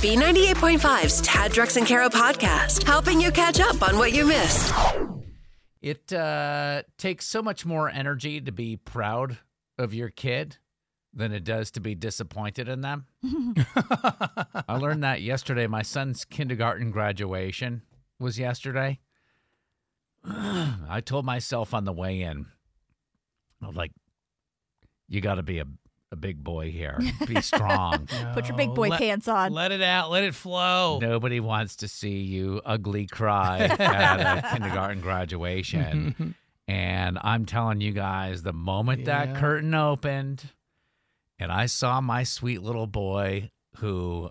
B98.5's Tad Drex and Kara podcast, helping you catch up on what you missed. It uh, takes so much more energy to be proud of your kid than it does to be disappointed in them. I learned that yesterday. My son's kindergarten graduation was yesterday. I told myself on the way in, I was like, you got to be a, a big boy here. Be strong. Put your big boy let, pants on. Let it out. Let it flow. Nobody wants to see you ugly cry at a kindergarten graduation. and I'm telling you guys, the moment that curtain opened and I saw my sweet little boy who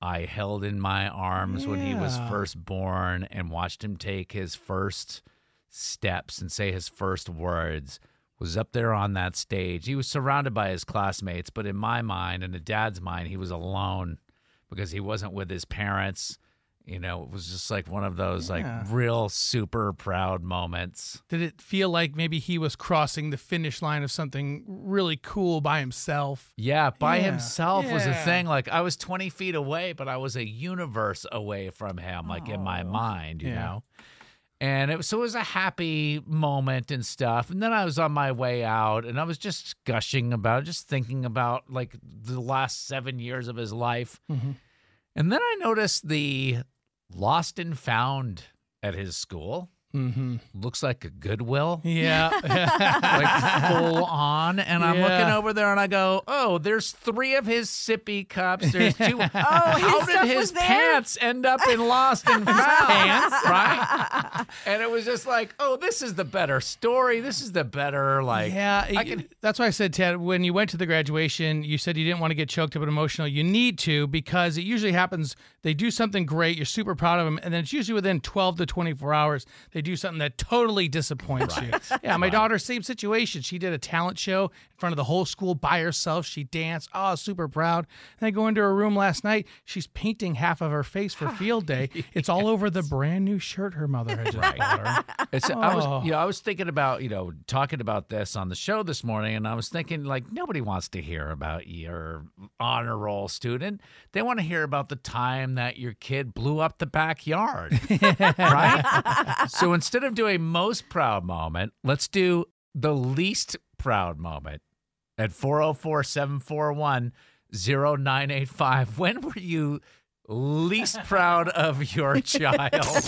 I held in my arms when he was first born and watched him take his first steps and say his first words was up there on that stage. He was surrounded by his classmates, but in my mind and the dad's mind, he was alone because he wasn't with his parents. You know, it was just like one of those like real super proud moments. Did it feel like maybe he was crossing the finish line of something really cool by himself? Yeah, by Yeah. himself was a thing. Like I was 20 feet away, but I was a universe away from him, like in my mind, you Yeah. know? And it was, so it was a happy moment and stuff. And then I was on my way out and I was just gushing about, just thinking about like the last seven years of his life. Mm-hmm. And then I noticed the lost and found at his school. Mm-hmm. Looks like a Goodwill Yeah. like full on. And I'm looking over there and I go, oh, there's three of his sippy cups. There's two. Oh, How his did his pants end up in Lost and Found? pants, right? And it was just like, oh, this is the better story. This is the better, like, yeah, I can- that's why I said, Ted, when you went to the graduation, you said you didn't want to get choked up and emotional. You need to because it usually happens. They do something great, you're super proud of them, and then it's usually within 12 to 24 hours they do something that totally disappoints you. Yeah, my daughter, same situation. She did a talent show in front of the whole school by herself. She danced. Oh, super proud. And I go into her room last night. She's painting half of her face for field day. It's all over the brand new shirt her mother had just bought her. It's, I Oh. was, you know, I was thinking about, you know, talking about this on the show this morning, and I was thinking, like, nobody wants to hear about your honor roll student. They want to hear about the time that your kid blew up the backyard, right? so instead of doing most proud moment, let's do the least proud moment at 404 741 0985. When were you least proud of your child?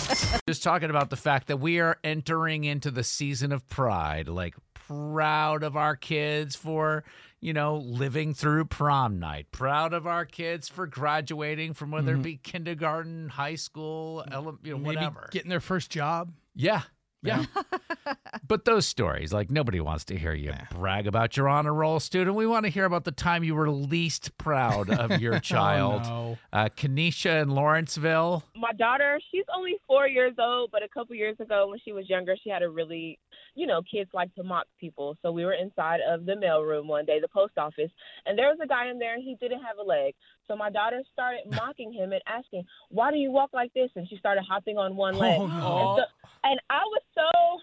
Just talking about the fact that we are entering into the season of pride, like proud of our kids for, you know, living through prom night, proud of our kids for graduating from whether it mm-hmm. be kindergarten, high school, ele- you know, Maybe whatever. getting their first job. Yeah. Yeah. but those stories, like nobody wants to hear you brag about your honor roll student. We want to hear about the time you were least proud of your child. no. uh, Kenesha in Lawrenceville. my daughter, she's only four years old, but a couple years ago when she was younger, she had a really, you know, kids like to mock people. So we were inside of the mailroom one day, the post office, and there was a guy in there and he didn't have a leg. So my daughter started mocking him and asking, "Why do you walk like this?" And she started hopping on one leg. Oh, no. And, I was so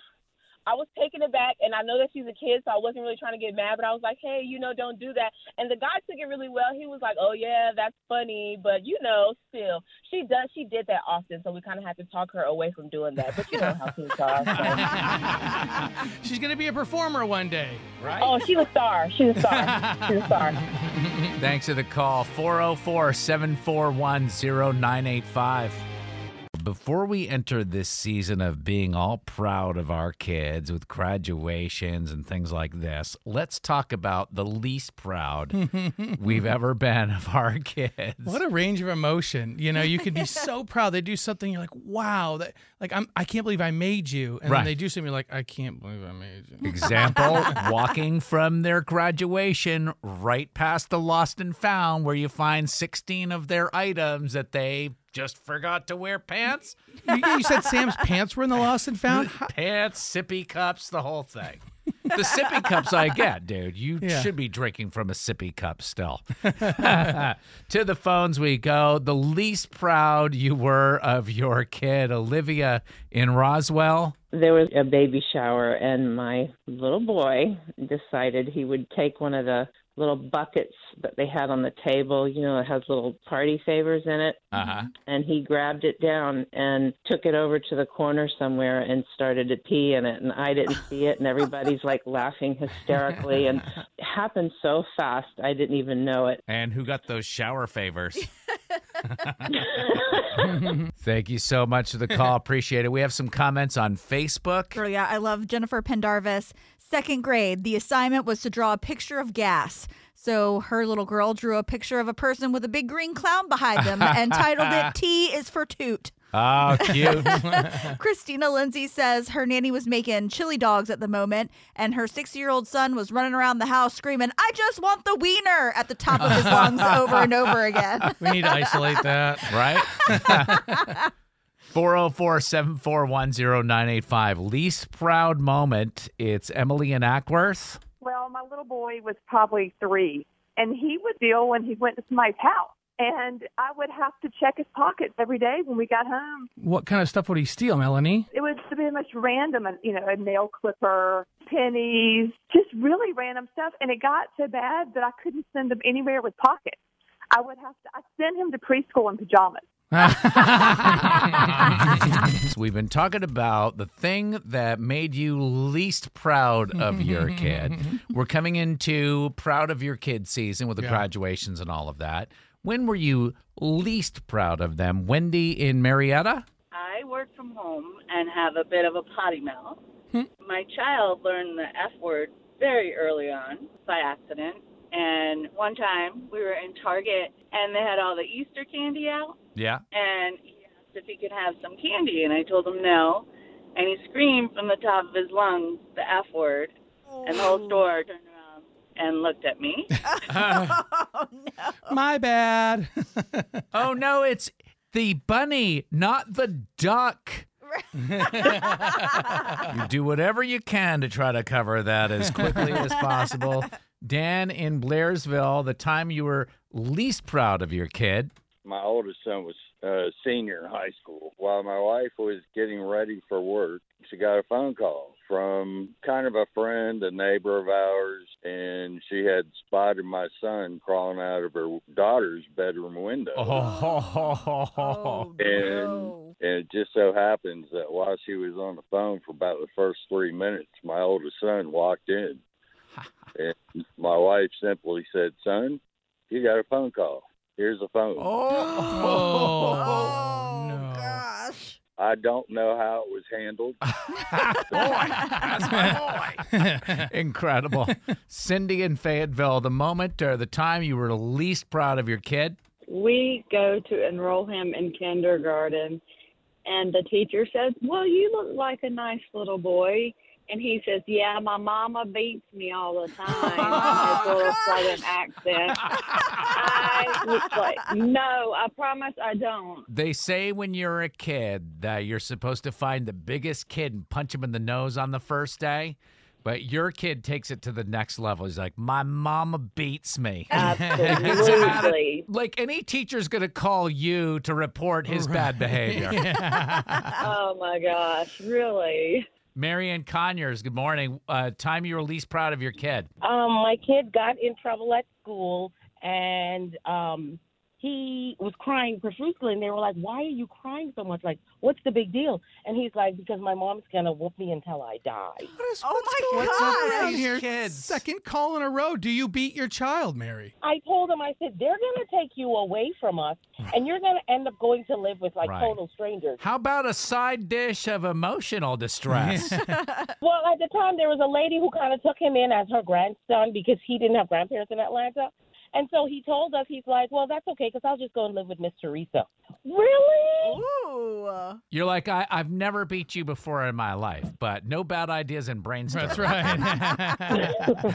I was taken aback, and I know that she's a kid, so I wasn't really trying to get mad. But I was like, "Hey, you know, don't do that." And the guy took it really well. He was like, "Oh yeah, that's funny," but you know, still, she does. She did that often, so we kind of had to talk her away from doing that. But you know how things are. so. She's gonna be a performer one day. Right? Oh, she's a star. She's a star. She's a star. Thanks for the call. 404 741 0985. Before we enter this season of being all proud of our kids with graduations and things like this, let's talk about the least proud we've ever been of our kids. What a range of emotion. You know, you could be so proud. They do something, you're like, wow, that like I'm I can't believe I made you. And Right. then they do something you're like, I can't believe I made you. Example, walking from their graduation right past the lost and found where you find 16 of their items that they just forgot to wear pants, you, you said Sam's pants were in the lost and found? Pants, sippy cups, the whole thing. The sippy cups I get, dude. You Yeah. should be drinking from a sippy cup still. to the phones we go. The least proud you were of your kid, Olivia in Roswell. there was a baby shower and my little boy decided he would take one of the little buckets that they had on the table you know it has little party favors in it Uh huh. and he grabbed it down and took it over to the corner somewhere and started to pee in it and i didn't see it and everybody's like laughing hysterically and it happened so fast i didn't even know it And who got those shower favors? Thank you so much for the call. Appreciate it. We have some comments on Facebook. Girl, yeah, I love Jennifer Pendarvis. Second grade, the assignment was to draw a picture of gas. So her little girl drew a picture of a person with a big green clown behind them and titled it T is for Toot. Oh, cute. Christina Lindsay says her nanny was making chili dogs at the moment, and her six year old son was running around the house screaming, I just want the wiener at the top of his lungs over and over again. We need to isolate that. right? 404 741 0985. Least proud moment. It's Emily and Acworth. Well, my little boy was probably three, and he would deal when he went to somebody's house. And I would have to check his pockets every day when we got home. What kind of stuff would he steal, Melanie? It was the most random, you know, a nail clipper, pennies, just really random stuff. And it got so bad that I couldn't send him anywhere with pockets. I would have to I send him to preschool in pajamas. So we've been talking about the thing that made you least proud of your kid. We're coming into proud of your kid season with the Yeah. graduations and all of that. When were you least proud of them? Wendy in Marietta? I work from home and have a bit of a potty mouth. Hmm? My child learned the F word very early on by accident. And one time we were in Target and they had all the Easter candy out. Yeah. And he asked if he could have some candy. And I told him no. And he screamed from the top of his lungs the F word. And the whole store turned around and looked at me. oh, no. My bad. Oh no, it's the bunny, not the duck. You do whatever you can to try to cover that as quickly as possible. Dan in Blairsville, the time you were least proud of your kid. my oldest son was a senior in high school. While my wife was getting ready for work, she got a phone call from kind of a friend, a neighbor of ours, and she had spotted my son crawling out of her daughter's bedroom window. Oh. oh, And no. and it just so happens that while she was on the phone for about the first three minutes, my oldest son walked in. and my wife simply said, Son, you got a phone call. Here's a phone. Oh, Oh, no. gosh. I don't know how it was handled. Boy, that's my boy. Incredible. Cindy in Fayetteville, the moment or the time you were least proud of your kid. we go to enroll him in kindergarten and the teacher says well you look like a nice little boy and he says yeah my mama beats me all the time in his little southern accent i was like no i promise i don't They say when you're a kid that you're supposed to find the biggest kid and punch him in the nose on the first day. But your kid takes it to the next level. He's like, My mama beats me. absolutely like any teacher's going to call you to report his bad behavior. oh my gosh really Marianne Conyers, good morning. Uh, time you were least proud of your kid. Um, my kid got in trouble at school, and um, he was crying profusely, and they were like, "Why are you crying so much? Like, what's the big deal?" And he's like, "Because my mom's gonna whoop me until I die." oh my What's up around here? kids? Second call in a row. Do you beat your child, Mary? I told him, I said, "They're gonna take you away from us, and you're gonna end up going to live with like Right. total strangers." How about a side dish of emotional distress? Well, at the time, there was a lady who kind of took him in as her grandson because he didn't have grandparents in Atlanta. And so he told us, he's like, well, that's okay because I'll just go and live with Miss Teresa. Really? Ooh. You're like, I, I've never beat you before in my life, but no bad ideas and brainstorming. That's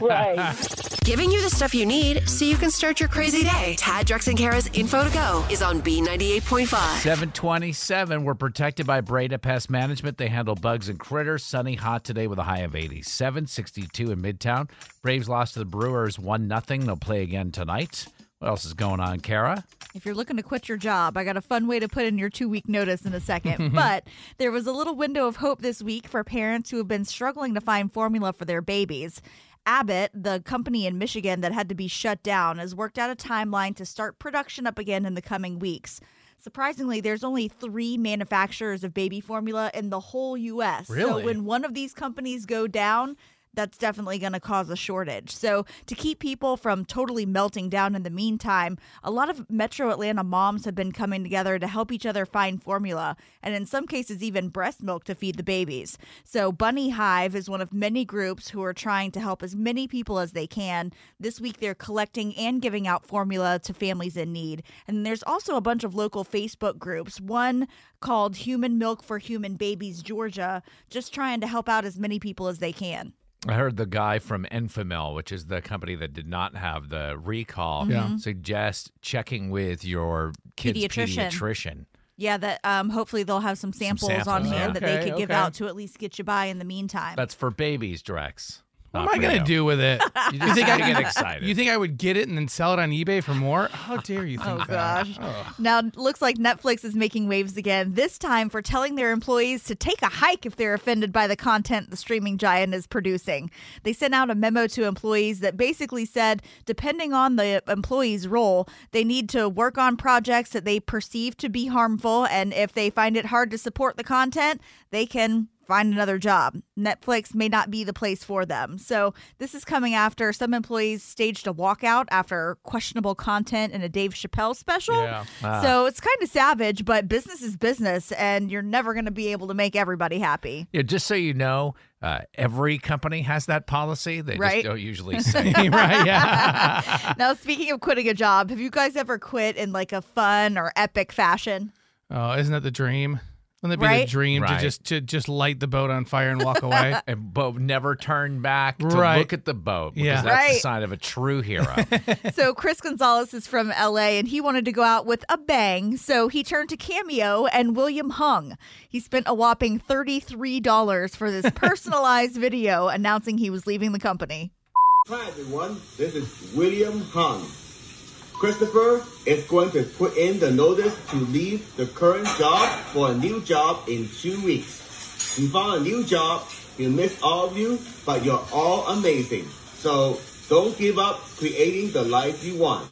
right. right. Giving you the stuff you need so you can start your crazy day. Tad, Drex, and Kara's Info to Go is on B98.5. 727. We're protected by Breda Pest Management. They handle bugs and critters. Sunny, hot today with a high of 87, 62 in Midtown. Braves lost to the Brewers 1 0. They'll play again tonight. What else is going on, Kara? If you're looking to quit your job, I got a fun way to put in your two week notice in a second. but there was a little window of hope this week for parents who have been struggling to find formula for their babies. Abbott, the company in Michigan that had to be shut down, has worked out a timeline to start production up again in the coming weeks. Surprisingly, there's only three manufacturers of baby formula in the whole U.S. So when one of these companies go down, that's definitely going to cause a shortage. So, to keep people from totally melting down in the meantime, a lot of metro Atlanta moms have been coming together to help each other find formula, and in some cases, even breast milk to feed the babies. So, Bunny Hive is one of many groups who are trying to help as many people as they can. This week, they're collecting and giving out formula to families in need. And there's also a bunch of local Facebook groups, one called Human Milk for Human Babies Georgia, just trying to help out as many people as they can. I heard the guy from Enfamil, which is the company that did not have the recall, Yeah. suggest checking with your kid's Pediatrician. pediatrician. Yeah, that um, hopefully they'll have some samples, on samples, hand yeah. that they Okay, could give out to at least get you by in the meantime. That's for babies, Drex. What am I gonna you. do with it? You just think I- get excited. You think I would get it and then sell it on eBay for more? How dare you oh, think Oh that? gosh. Ugh. Now, looks like Netflix is making waves again, this time for telling their employees to take a hike if they're offended by the content the streaming giant is producing. They sent out a memo to employees that basically said, depending on the employee's role, they need to work on projects that they perceive to be harmful. And if they find it hard to support the content, they can find another job. Netflix may not be the place for them. So, this is coming after some employees staged a walkout after questionable content in a Dave Chappelle special. Yeah. Ah. So, it's kind of savage, but business is business, and you're never going to be able to make everybody happy. Yeah, just so you know, uh, every company has that policy. They Right. just don't usually say. right? Yeah. now, speaking of quitting a job, have you guys ever quit in like a fun or epic fashion? Oh, isn't that the dream? Wouldn't that be Right? the dream Right. to just to just light the boat on fire and walk away? and but never turn back to Right. look at the boat because Yeah. that's the Right. sign of a true hero. so Chris Gonzalez is from LA and he wanted to go out with a bang. So he turned to Cameo and William Hung. He spent a whopping $33 for this personalized video announcing he was leaving the company. Hi everyone, this is William Hung. Christopher is going to put in the notice to leave the current job for a new job in two weeks. He found a new job, he missed all of you, but you're all amazing. So don't give up creating the life you want.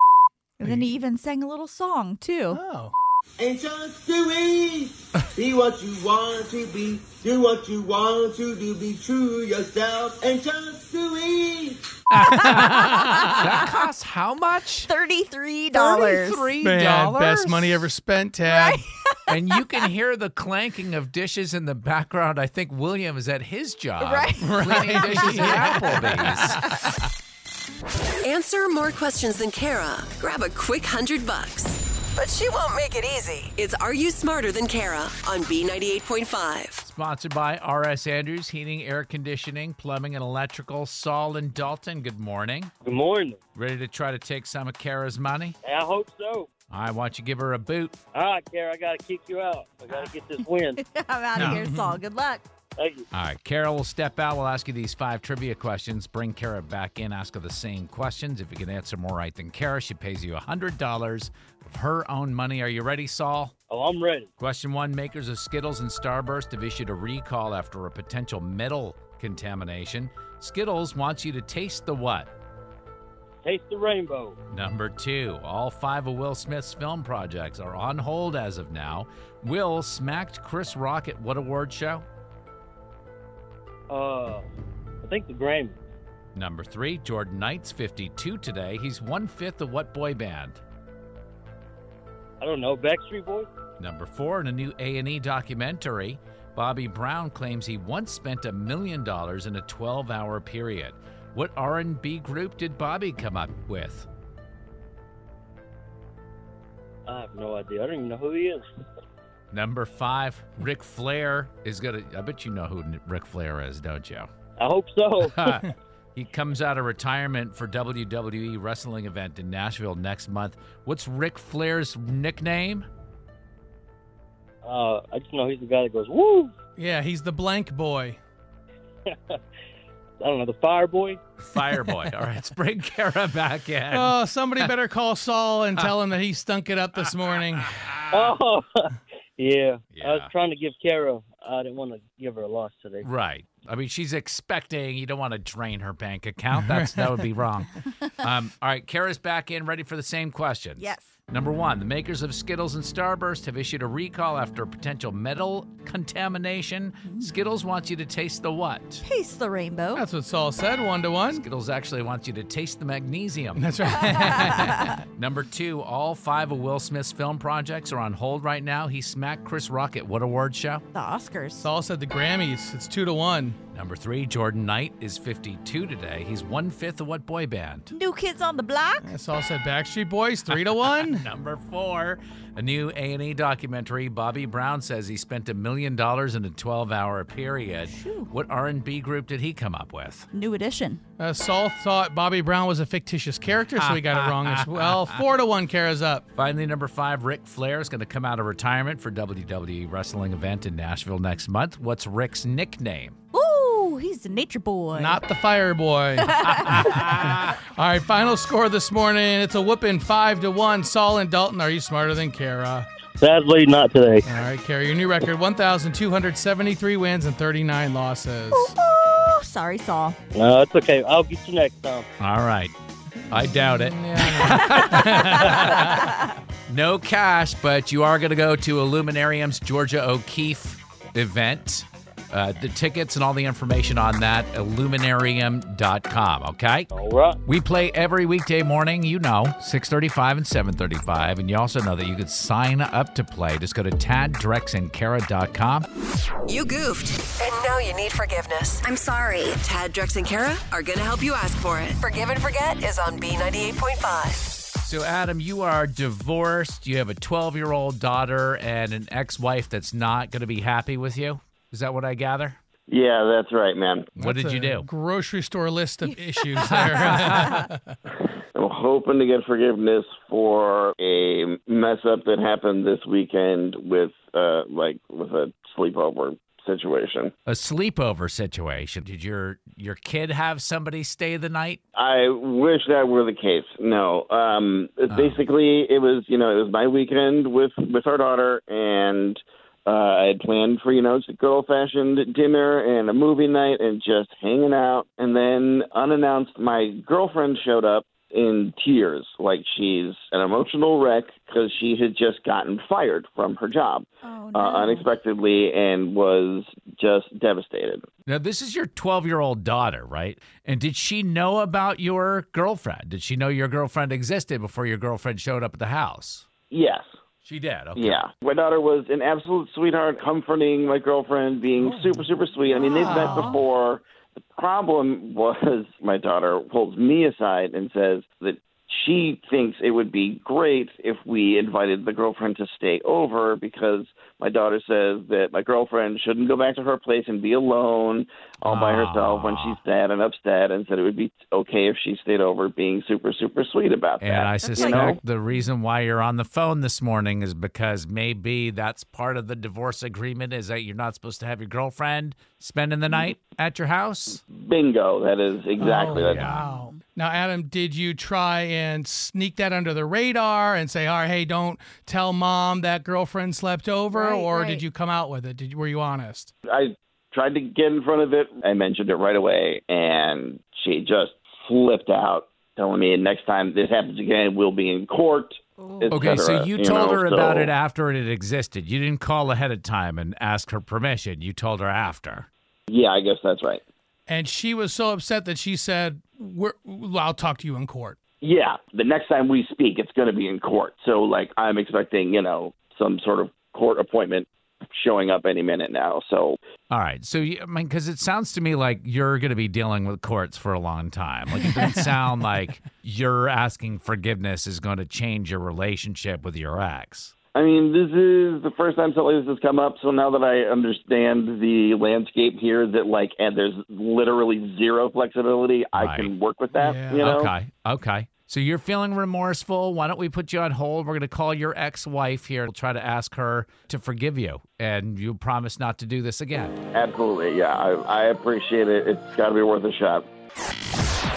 And then he even sang a little song too. Oh. And just do it! Be what you want to be. Do what you want to do. Be true yourself. And just do it! That costs how much? $33. $33. Best money ever spent, Tad. and you can hear the clanking of dishes in the background. I think William is at his job Right. cleaning dishes at Applebee's. Answer more questions than Kara. Grab a quick hundred bucks. But she won't make it easy. It's Are You Smarter Than Kara on B98.5. Sponsored by R.S. Andrews Heating, Air Conditioning, Plumbing, and Electrical. Saul and Dalton, good morning. Good morning. Ready to try to take some of Kara's money? I hope so. I want you to give her a boot. All right, Kara, I got to kick you out. I got to get this win. I'm out of No. here, Saul. Good luck. Thank you. All right, Kara will step out. We'll ask you these five trivia questions. Bring Kara back in, ask her the same questions. If you can answer more right than Kara, she pays you $100 of her own money. Are you ready, Saul? Oh, I'm ready. Question one Makers of Skittles and Starburst have issued a recall after a potential metal contamination. Skittles wants you to taste the what? Taste the rainbow. Number two, all five of Will Smith's film projects are on hold as of now. Will smacked Chris Rock at what award show? Uh, I think the Grammy. Number three, Jordan Knight's 52 today. He's one fifth of what boy band? I don't know. Backstreet Boys. Number four, in a new A&E documentary, Bobby Brown claims he once spent a million dollars in a 12-hour period. What R&B group did Bobby come up with? I have no idea. I don't even know who he is. Number five, Ric Flair is gonna. I bet you know who Ric Flair is, don't you? I hope so. he comes out of retirement for WWE wrestling event in Nashville next month. What's Ric Flair's nickname? Uh, I just know he's the guy that goes woo. Yeah, he's the blank boy. I don't know the Fire Boy. Fireboy. All right, let's bring Kara back in. Oh, somebody better call Saul and tell him that he stunk it up this morning. Oh, yeah. I was trying to give Kara. I didn't want to give her a loss today. Right. I mean, she's expecting. You don't want to drain her bank account. That's that would be wrong. Um, all right, Kara's back in, ready for the same questions. Yes. Number one, the makers of Skittles and Starburst have issued a recall after potential metal contamination. Mm. Skittles wants you to taste the what? Taste the rainbow. That's what Saul said, one to one. Skittles actually wants you to taste the magnesium. That's right. Number two, all five of Will Smith's film projects are on hold right now. He smacked Chris Rock at what award show? The Oscars. Saul said the Grammys. It's two to one. Number three, Jordan Knight is 52 today. He's one fifth of what boy band? New Kids on the Block. Yeah, Saul said Backstreet Boys, three to one. Number four, a new A&E documentary. Bobby Brown says he spent a million dollars in a 12-hour period. What R&B group did he come up with? New Edition. Uh, Saul thought Bobby Brown was a fictitious character, so he got it wrong as well. Four to one, Kara's up. Finally, number five, Ric Flair is going to come out of retirement for WWE wrestling event in Nashville next month. What's Rick's nickname? Ooh, he's the nature boy. Not the fire boy. All right, final score this morning. It's a whooping five to one. Saul and Dalton, are you smarter than Kara? Sadly, not today. All right, Kara, your new record 1,273 wins and 39 losses. Ooh, sorry, Saul. No, it's okay. I'll get you next time. All right. I doubt it. no cash, but you are going to go to Illuminarium's Georgia O'Keeffe event. Uh, the tickets and all the information on that, illuminarium.com, okay? All right. We play every weekday morning, you know, 635 and 735. And you also know that you could sign up to play. Just go to taddrexandkara.com. You goofed, and now you need forgiveness. I'm sorry. Tad, Drex, and Kara are going to help you ask for it. Forgive and Forget is on B98.5. So, Adam, you are divorced. You have a 12 year old daughter and an ex wife that's not going to be happy with you. Is that what I gather? Yeah, that's right, man. What That's did you a do? Grocery store list of issues there. I'm hoping to get forgiveness for a mess up that happened this weekend with uh like with a sleepover situation. A sleepover situation. Did your your kid have somebody stay the night? I wish that were the case. No. Um Oh. basically it was, you know, it was my weekend with with our daughter and uh, I had planned for, you know, just a good old fashioned dinner and a movie night and just hanging out. And then, unannounced, my girlfriend showed up in tears, like she's an emotional wreck because she had just gotten fired from her job uh, unexpectedly and was just devastated. Now, this is your 12 year old daughter, right? And did she know about your girlfriend? Did she know your girlfriend existed before your girlfriend showed up at the house? Yes. She did. Okay. Yeah. My daughter was an absolute sweetheart, comforting my girlfriend, being oh, super, super sweet. I mean, they've met before. The problem was my daughter pulls me aside and says that she thinks it would be great if we invited the girlfriend to stay over because my daughter says that my girlfriend shouldn't go back to her place and be alone all by herself when she's ah. sad and upset and said it would be okay if she stayed over being super super sweet about that. And I You suspect know? the reason why you're on the phone this morning is because maybe that's part of the divorce agreement is that you're not supposed to have your girlfriend spending the mm. night at your house. Bingo, that is exactly Oh, that. wow. Now, Adam, did you try and sneak that under the radar and say, "All right, hey, don't tell mom that girlfriend slept over," Right, or right. did you come out with it? Did were you honest? I tried to get in front of it. I mentioned it right away, and she just flipped out telling me next time this happens again, we'll be in court. Okay, so cetera, you told know, her about so- it after it had existed. You didn't call ahead of time and ask her permission. You told her after. Yeah, I guess that's right. And she was so upset that she said, We're, "I'll talk to you in court." Yeah, the next time we speak, it's going to be in court. So, like, I'm expecting, you know, some sort of court appointment showing up any minute now. So, All right. So, you, I mean, because it sounds to me like you're going to be dealing with courts for a long time. Like, it doesn't sound like you're asking forgiveness is going to change your relationship with your ex. I mean, this is the first time something like this has come up. So now that I understand the landscape here, that like, and there's literally zero flexibility, I can work with that. You know? Okay. Okay. So you're feeling remorseful. Why don't we put you on hold? We're going to call your ex wife here. We'll try to ask her to forgive you. And you promise not to do this again. Absolutely, yeah. I, I appreciate it. It's got to be worth a shot.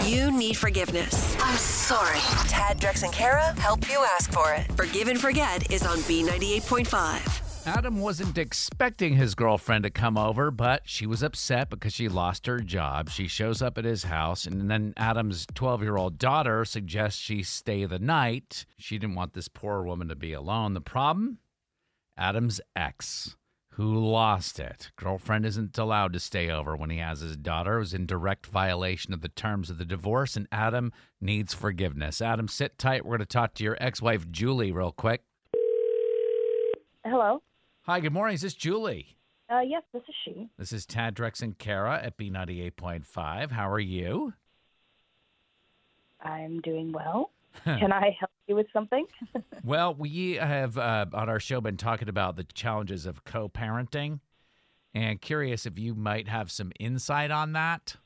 You need forgiveness. I'm sorry. Tad, Drex, and Kara help you ask for it. Forgive and Forget is on B98.5. Adam wasn't expecting his girlfriend to come over, but she was upset because she lost her job. She shows up at his house, and then Adam's 12 year old daughter suggests she stay the night. She didn't want this poor woman to be alone. The problem? Adam's ex, who lost it. Girlfriend isn't allowed to stay over when he has his daughter. It was in direct violation of the terms of the divorce, and Adam needs forgiveness. Adam, sit tight. We're going to talk to your ex wife, Julie, real quick. Hello. Hi, good morning. Is this Julie? Uh, yes, this is she. This is Tad Drex and Kara at B98.5. How are you? I'm doing well. Can I help you with something? Well, we have uh, on our show been talking about the challenges of co parenting and curious if you might have some insight on that.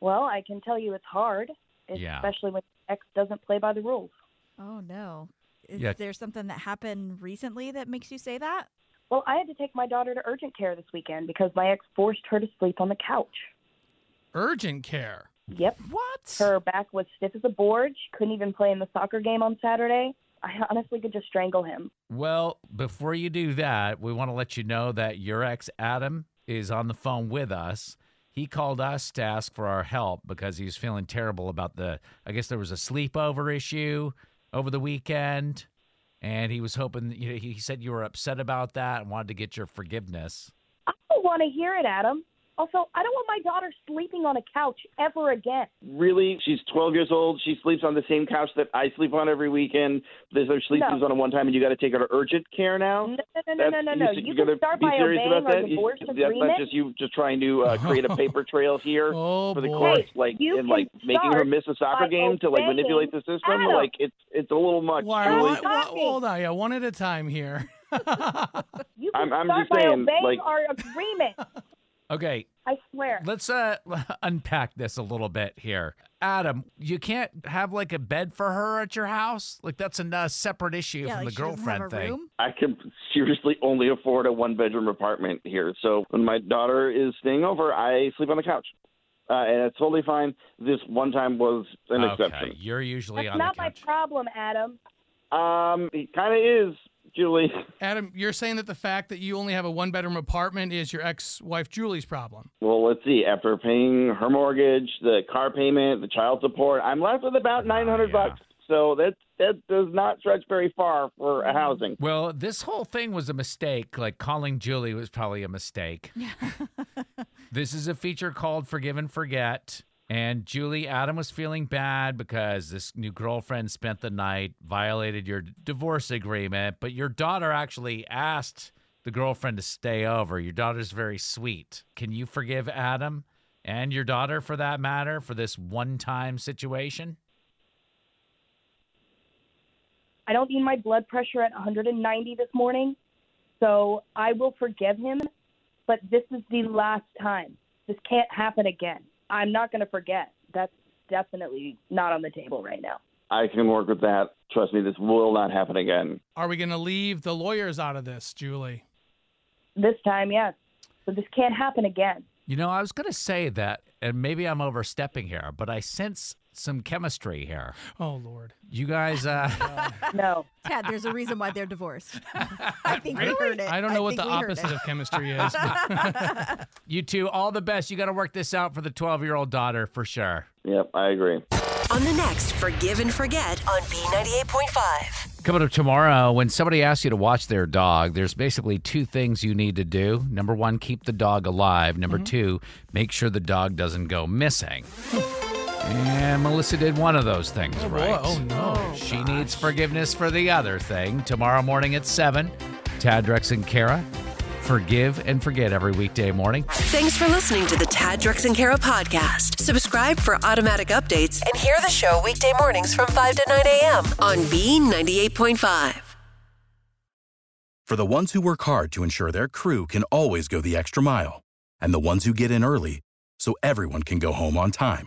well, I can tell you it's hard, Yeah. especially when ex doesn't play by the rules. Oh no. Is Yeah. there something that happened recently that makes you say that? Well, I had to take my daughter to urgent care this weekend because my ex forced her to sleep on the couch. Urgent care. Yep. What? Her back was stiff as a board. She couldn't even play in the soccer game on Saturday. I honestly could just strangle him. Well, before you do that, we want to let you know that your ex, Adam, is on the phone with us. He called us to ask for our help because he was feeling terrible about the, I guess there was a sleepover issue over the weekend. And he was hoping, you know, he said you were upset about that and wanted to get your forgiveness. I don't want to hear it, Adam. Also, I don't want my daughter sleeping on a couch ever again. Really, she's 12 years old. She sleeps on the same couch that I sleep on every weekend. There's her sleep No. sleeps on it one time, and you got to take her to urgent care now. No, no, no, no, no, no. You, You gotta can start be by serious obeying about our that. You- divorce That's agreement. not just you just trying to uh, create a paper trail here Oh, for the boy. courts, Hey, like and like making her miss a soccer game to like manipulate the system. Adam. Like it's it's a little much. Why, Julie. what, what- hold on, yeah, one at a time here. You can I'm- I'm start just by saying, obeying like- our agreement. Okay, I swear. let's uh unpack this a little bit here. Adam, you can't have like a bed for her at your house? Like that's a uh, separate issue Yeah, from like the she doesn't have girlfriend a thing. room? I can seriously only afford a one bedroom apartment here. So when my daughter is staying over, I sleep on the couch. Uh, and it's totally fine. This one time was an Okay, exception. you're usually That's on not my problem, Adam. Um, it kind of is, Julie. Adam, you're saying that the fact that you only have a one bedroom apartment is your ex wife Julie's problem. Well, let's see. After paying her mortgage, the car payment, the child support, I'm left with about ah, nine hundred yeah. bucks. So that that does not stretch very far for a mm-hmm. housing. Well, this whole thing was a mistake. Like calling Julie was probably a mistake. this is a feature called Forgive and Forget. And Julie, Adam was feeling bad because this new girlfriend spent the night, violated your divorce agreement, but your daughter actually asked the girlfriend to stay over. Your daughter's very sweet. Can you forgive Adam and your daughter for that matter for this one time situation? I don't need my blood pressure at 190 this morning, so I will forgive him. But this is the last time. This can't happen again. I'm not going to forget. That's definitely not on the table right now. I can work with that. Trust me, this will not happen again. Are we going to leave the lawyers out of this, Julie? This time, yes. So this can't happen again. You know, I was going to say that, and maybe I'm overstepping here, but I sense some chemistry here. Oh Lord. You guys, uh, no. Ted. there's a reason why they're divorced. I think we heard it. I don't know what the we opposite of chemistry is. but- you two, all the best. You got to work this out for the 12 year old daughter for sure. Yep, I agree. On the next Forgive and Forget on B98.5. Coming up tomorrow, when somebody asks you to watch their dog, there's basically two things you need to do. Number one, keep the dog alive. Number two, make sure the dog doesn't go missing. And Melissa did one of those things Oh, boy. right. Oh, no. Oh, she needs forgiveness for the other thing. Tomorrow morning at 7, Tad, Drex, and Kara. Forgive and forget every weekday morning. Thanks for listening to the Tad, Drex, and Kara podcast. Subscribe for automatic updates and hear the show weekday mornings from 5 to 9 a.m. on B98.5. For the ones who work hard to ensure their crew can always go the extra mile, and the ones who get in early so everyone can go home on time,